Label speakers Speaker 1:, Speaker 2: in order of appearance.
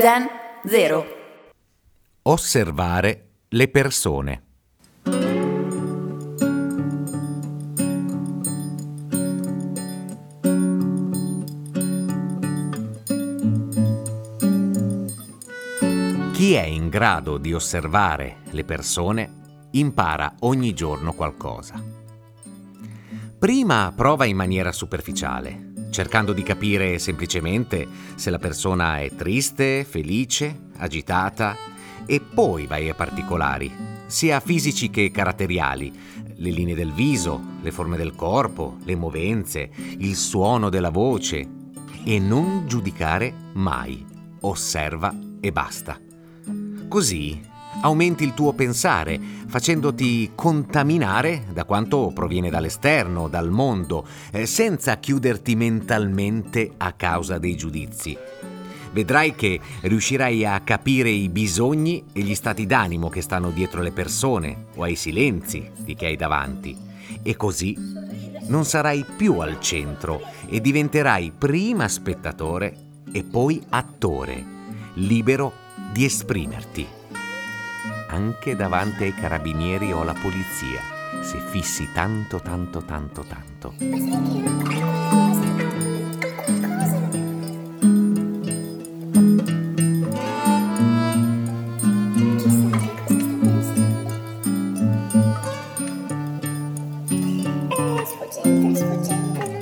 Speaker 1: Zen 0.
Speaker 2: Osservare le persone. Chi è in grado di osservare le persone impara ogni giorno qualcosa. Prima prova in maniera superficiale, cercando di capire semplicemente se la persona è triste, felice, agitata e poi vai ai particolari, sia fisici che caratteriali, le linee del viso, le forme del corpo, le movenze, il suono della voce. E non giudicare mai, osserva e basta. Così aumenti il tuo pensare, facendoti contaminare da quanto proviene dall'esterno, dal mondo, eh, senza chiuderti mentalmente a causa dei giudizi. Vedrai che riuscirai a capire i bisogni e gli stati d'animo che stanno dietro le persone o ai silenzi di chi hai davanti. E così non sarai più al centro e diventerai prima spettatore e poi attore, libero di esprimerti anche davanti ai carabinieri o alla polizia, se fissi tanto, tanto, tanto, tanto. Sfuggente, sfuggente.